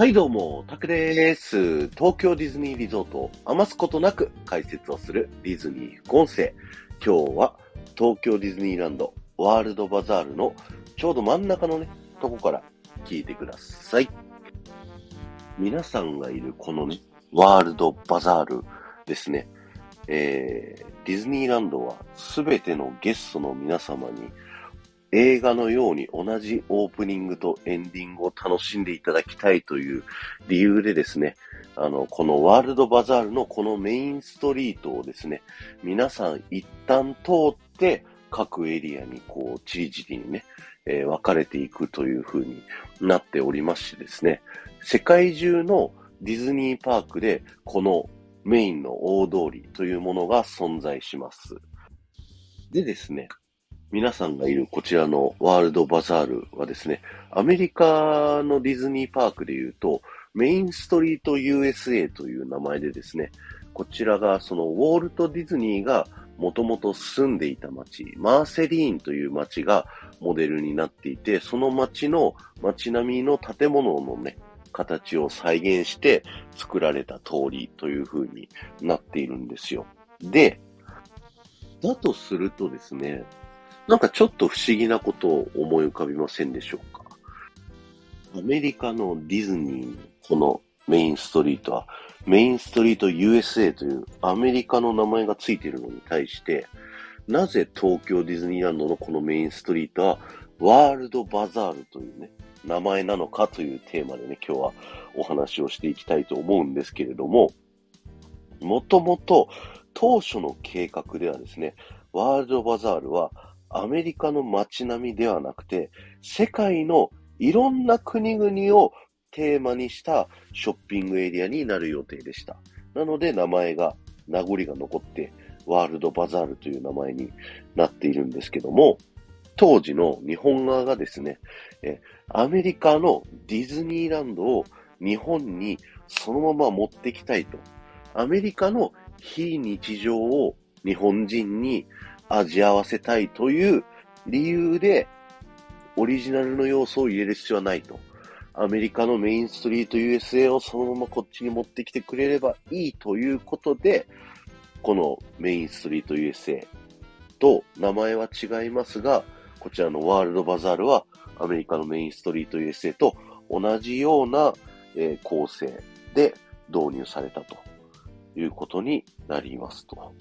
はいどうも、タクです。東京ディズニーリゾートを余すことなく解説をするディズニー副音声。今日は東京ディズニーランドワールドバザールのちょうど真ん中のね、とこから聞いてください。皆さんがいるこのね、ワールドバザールですね。えー、ディズニーランドはすべてのゲストの皆様に映画のように同じオープニングとエンディングを楽しんでいただきたいという理由でですね、あの、このワールドバザールのこのメインストリートをですね、皆さん一旦通って各エリアにこう、ちりじりにね、えー、分かれていくという風になっておりましてですね、世界中のディズニーパークでこのメインの大通りというものが存在します。でですね、皆さんがいるこちらのワールドバザールはですね、アメリカのディズニーパークで言うと、メインストリート USA という名前でですね、こちらがそのウォルト・ディズニーがもともと住んでいた街、マーセリーンという街がモデルになっていて、その街の街並みの建物のね、形を再現して作られた通りという風になっているんですよ。で、だとするとですね、なんかちょっと不思議なことを思い浮かびませんでしょうか？アメリカのディズニーのこのメインストリートは、メインストリート USA というアメリカの名前がついているのに対して、なぜ東京ディズニーランドのこのメインストリートはワールドバザールというね、名前なのかというテーマでね、今日はお話をしていきたいと思うんですけれども、もともと当初の計画ではですね、ワールドバザールはアメリカの街並みではなくて、世界のいろんな国々をテーマにしたショッピングエリアになる予定でした。なので名前が、名残が残って、ワールドバザールという名前になっているんですけども、当時の日本側がですね、えアメリカのディズニーランドを日本にそのまま持ってきたいと。アメリカの非日常を日本人に味合わせたいという理由で、オリジナルの要素を入れる必要はないと。アメリカのメインストリート USA をそのままこっちに持ってきてくれればいいということで、このメインストリート USA と名前は違いますが、こちらのワールドバザールはアメリカのメインストリート USA と同じような、構成で導入されたということになりますと。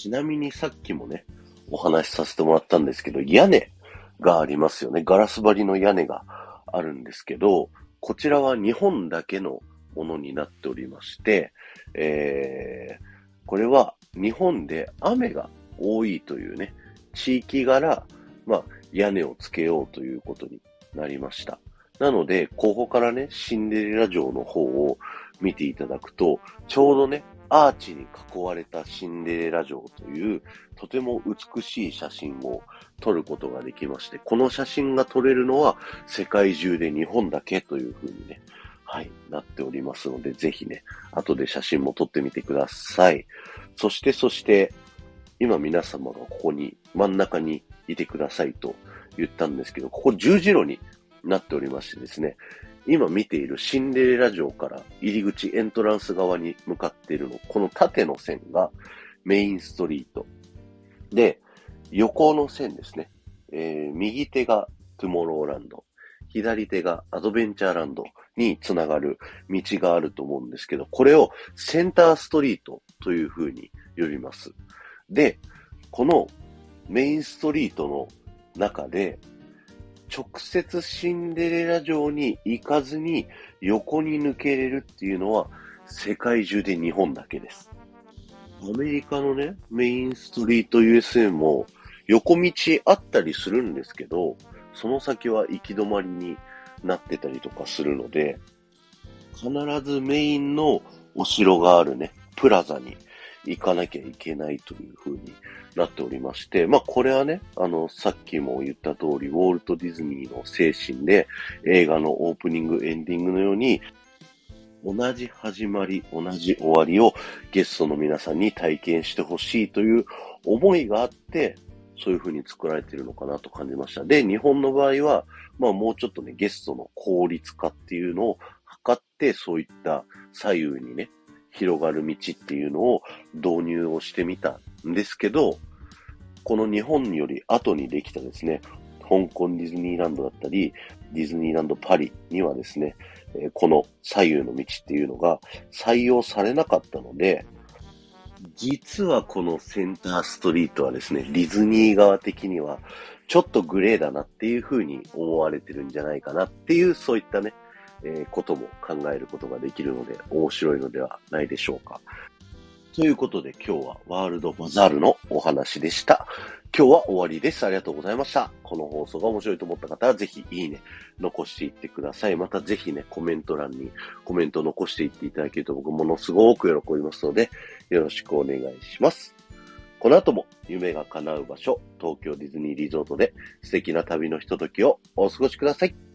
ちなみにさっきもね、お話しさせてもらったんですけど、屋根がありますよね。ガラス張りの屋根があるんですけど、こちらは日本だけのものになっておりまして、えー、これは日本で雨が多いというね、地域柄、まあ、屋根をつけようということになりました。なので、ここからね、シンデレラ城の方を見ていただくと、ちょうどね、アーチに囲われたシンデレラ城という、とても美しい写真を撮ることができまして、この写真が撮れるのは世界中で日本だけというふうにね、はい、なっておりますので、ぜひね、後で写真も撮ってみてください。そして、そして、今皆様がここに、真ん中にいてくださいと言ったんですけど、ここ十字路になっておりましてですね、今見ているシンデレラ城から入り口エントランス側に向かっているの、この縦の線がメインストリート。で、横の線ですね。えー、右手がトゥモローランド。左手がアドベンチャーランドにつながる道があると思うんですけど、これをセンターストリートという風に呼びます。で、このメインストリートの中で直接シンデレラ城に行かずに横に抜けれるっていうのは世界中で日本だけです。アメリカのね、メインストリート USA も横道あったりするんですけど、その先は行き止まりになってたりとかするので、必ずメインのお城があるね、プラザに行かなきゃいけないという風になっておりまして、まあこれはね、あの、さっきも言った通り、ウォルト・ディズニーの精神で映画のオープニング、エンディングのように、同じ始まり、同じ終わりをゲストの皆さんに体験してほしいという思いがあって、そういう風に作られているのかなと感じました。で、日本の場合は、まあもうちょっとね、ゲストの効率化っていうのを測ってそういった左右にね、広がる道っていうのを導入をしてみたんですけど、この日本より後にできたですね、香港ディズニーランドだったり、ディズニーランドパリにはですね、この左右の道っていうのが採用されなかったので、実はこのセンターストリートはですね、ディズニー側的にはちょっとグレーだなっていうふうに思われてるんじゃないかなっていう、そういったね、えー、ことも考えることができるので面白いのではないでしょうか。ということで今日はワールドバザールのお話でした。今日は終わりです。ありがとうございました。この放送が面白いと思った方はぜひいいね、残していってください。またぜひね、コメント欄にコメント残していっていただけると僕ものすごく喜びますので、よろしくお願いします。この後も夢が叶う場所、東京ディズニーリゾートで素敵な旅のひとときをお過ごしください。